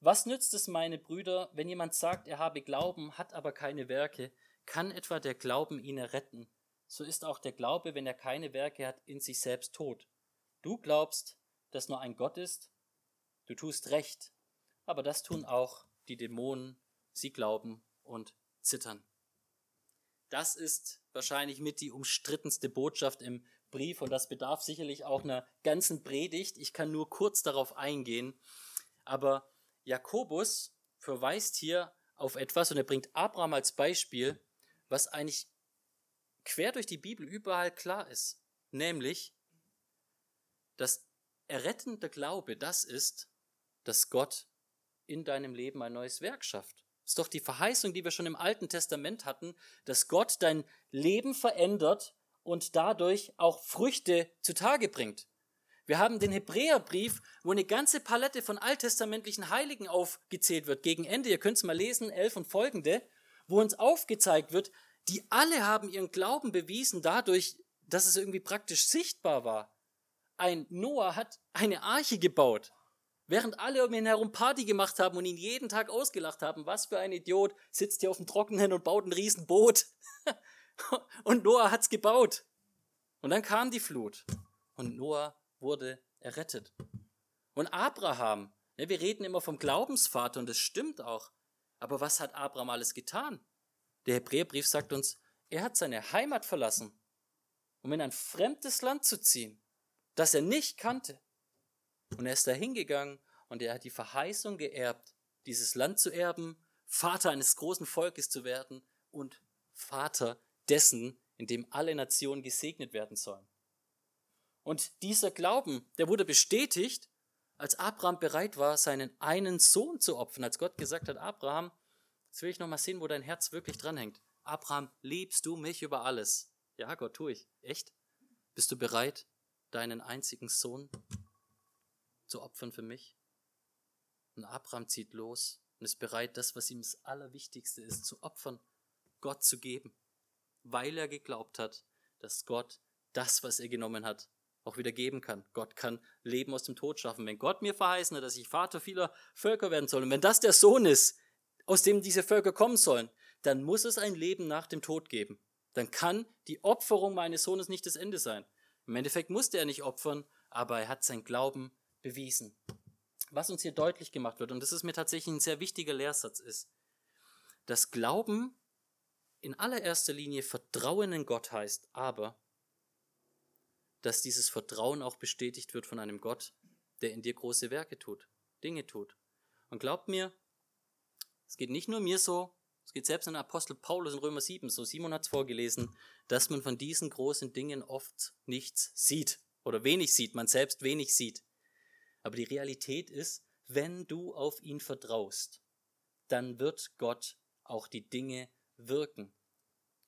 [SPEAKER 2] was nützt es, meine Brüder, wenn jemand sagt, er habe Glauben, hat aber keine Werke? Kann etwa der Glauben ihn erretten? So ist auch der Glaube, wenn er keine Werke hat, in sich selbst tot. Du glaubst, dass nur ein Gott ist? Du tust recht. Aber das tun auch die Dämonen. Sie glauben und zittern. Das ist wahrscheinlich mit die umstrittenste Botschaft im Brief und das bedarf sicherlich auch einer ganzen Predigt. Ich kann nur kurz darauf eingehen. Aber Jakobus verweist hier auf etwas und er bringt Abraham als Beispiel, was eigentlich quer durch die Bibel überall klar ist. Nämlich, dass errettender Glaube das ist, dass Gott in deinem Leben ein neues Werk schafft. Das ist doch die Verheißung, die wir schon im Alten Testament hatten, dass Gott dein Leben verändert und dadurch auch Früchte zutage bringt. Wir haben den Hebräerbrief, wo eine ganze Palette von alttestamentlichen Heiligen aufgezählt wird. Gegen Ende, ihr könnt es mal lesen, elf und folgende, wo uns aufgezeigt wird, die alle haben ihren Glauben bewiesen dadurch, dass es irgendwie praktisch sichtbar war. Ein Noah hat eine Arche gebaut, während alle um ihn herum Party gemacht haben und ihn jeden Tag ausgelacht haben. Was für ein Idiot sitzt hier auf dem Trockenen und baut ein Riesenboot. Und Noah hat's gebaut. Und dann kam die Flut. Und Noah wurde errettet. Und Abraham, ja, wir reden immer vom Glaubensvater und das stimmt auch. Aber was hat Abraham alles getan? Der Hebräerbrief sagt uns, er hat seine Heimat verlassen, um in ein fremdes Land zu ziehen, das er nicht kannte. Und er ist da hingegangen und er hat die Verheißung geerbt, dieses Land zu erben, Vater eines großen Volkes zu werden und Vater dessen, in dem alle Nationen gesegnet werden sollen. Und dieser Glauben, der wurde bestätigt, als Abraham bereit war, seinen einen Sohn zu opfern, als Gott gesagt hat, Abraham, jetzt will ich noch mal sehen, wo dein Herz wirklich dranhängt. Abraham, liebst du mich über alles? Ja, Gott, tue ich. Echt? Bist du bereit, deinen einzigen Sohn zu opfern für mich? Und Abraham zieht los und ist bereit, das, was ihm das Allerwichtigste ist, zu opfern, Gott zu geben weil er geglaubt hat, dass Gott das, was er genommen hat, auch wieder geben kann. Gott kann Leben aus dem Tod schaffen. Wenn Gott mir verheißen hat, dass ich Vater vieler Völker werden soll, und wenn das der Sohn ist, aus dem diese Völker kommen sollen, dann muss es ein Leben nach dem Tod geben. Dann kann die Opferung meines Sohnes nicht das Ende sein. Im Endeffekt musste er nicht opfern, aber er hat sein Glauben bewiesen. Was uns hier deutlich gemacht wird, und das ist mir tatsächlich ein sehr wichtiger Lehrsatz, ist, dass Glauben in allererster Linie Vertrauen in Gott heißt, aber dass dieses Vertrauen auch bestätigt wird von einem Gott, der in dir große Werke tut, Dinge tut. Und glaubt mir, es geht nicht nur mir so, es geht selbst an Apostel Paulus in Römer 7, so Simon hat es vorgelesen, dass man von diesen großen Dingen oft nichts sieht oder wenig sieht, man selbst wenig sieht. Aber die Realität ist, wenn du auf ihn vertraust, dann wird Gott auch die Dinge wirken.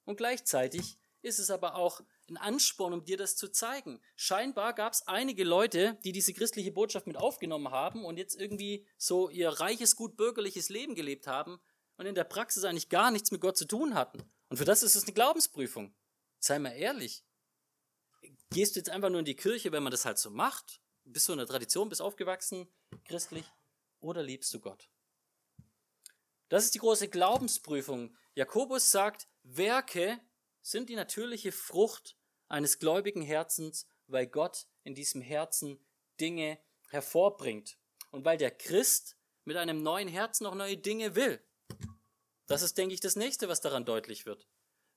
[SPEAKER 2] Und gleichzeitig ist es aber auch ein Ansporn, um dir das zu zeigen. Scheinbar gab es einige Leute, die diese christliche Botschaft mit aufgenommen haben und jetzt irgendwie so ihr reiches, gut bürgerliches Leben gelebt haben und in der Praxis eigentlich gar nichts mit Gott zu tun hatten. Und für das ist es eine Glaubensprüfung. Sei mal ehrlich. Gehst du jetzt einfach nur in die Kirche, wenn man das halt so macht? Bist du in der Tradition, bist aufgewachsen, christlich? Oder liebst du Gott? Das ist die große Glaubensprüfung. Jakobus sagt, Werke sind die natürliche Frucht eines gläubigen Herzens, weil Gott in diesem Herzen Dinge hervorbringt. Und weil der Christ mit einem neuen Herzen noch neue Dinge will. Das ist, denke ich, das nächste, was daran deutlich wird.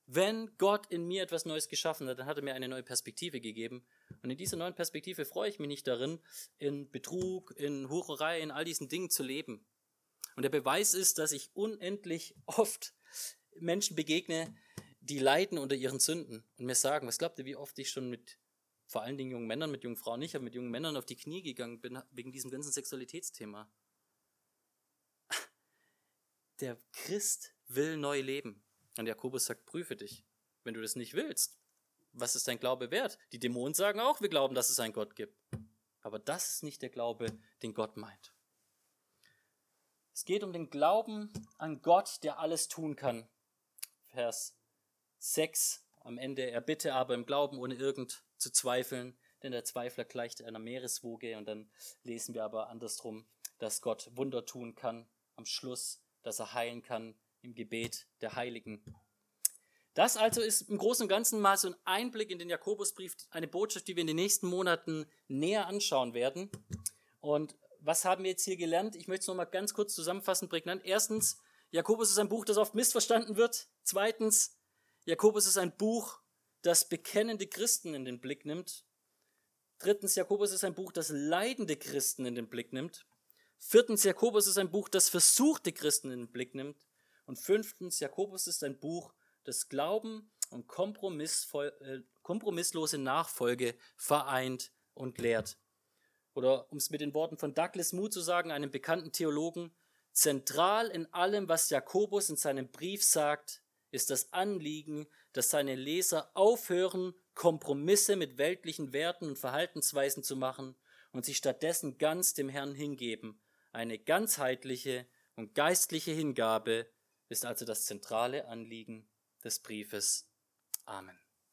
[SPEAKER 2] Wenn Gott in mir etwas Neues geschaffen hat, dann hat er mir eine neue Perspektive gegeben. Und in dieser neuen Perspektive freue ich mich nicht darin, in Betrug, in Hurerei, in all diesen Dingen zu leben. Und der Beweis ist, dass ich unendlich oft Menschen begegne, die leiden unter ihren Sünden und mir sagen, was glaubt ihr, wie oft ich schon mit vor allen Dingen jungen Männern, mit jungen Frauen nicht, aber mit jungen Männern auf die Knie gegangen bin wegen diesem ganzen Sexualitätsthema. Der Christ will neu leben. Und Jakobus sagt, prüfe dich. Wenn du das nicht willst, was ist dein Glaube wert? Die Dämonen sagen auch, wir glauben, dass es einen Gott gibt. Aber das ist nicht der Glaube, den Gott meint. Es geht um den Glauben an Gott, der alles tun kann. Vers 6 am Ende, er bitte aber im Glauben, ohne irgend zu zweifeln, denn der Zweifler gleicht einer Meereswoge. Und dann lesen wir aber andersrum, dass Gott Wunder tun kann am Schluss, dass er heilen kann im Gebet der Heiligen. Das also ist im Großen und Ganzen mal so ein Einblick in den Jakobusbrief, eine Botschaft, die wir in den nächsten Monaten näher anschauen werden. Und was haben wir jetzt hier gelernt? Ich möchte es nochmal ganz kurz zusammenfassen, prägnant. Erstens, Jakobus ist ein Buch, das oft missverstanden wird. Zweitens, Jakobus ist ein Buch, das bekennende Christen in den Blick nimmt. Drittens, Jakobus ist ein Buch, das leidende Christen in den Blick nimmt. Viertens, Jakobus ist ein Buch, das versuchte Christen in den Blick nimmt. Und fünftens, Jakobus ist ein Buch, das Glauben und äh, kompromisslose Nachfolge vereint und lehrt. Oder um es mit den Worten von Douglas Moo zu sagen, einem bekannten Theologen, zentral in allem, was Jakobus in seinem Brief sagt, ist das Anliegen, dass seine Leser aufhören, Kompromisse mit weltlichen Werten und Verhaltensweisen zu machen und sich stattdessen ganz dem Herrn hingeben. Eine ganzheitliche und geistliche Hingabe ist also das zentrale Anliegen des Briefes. Amen.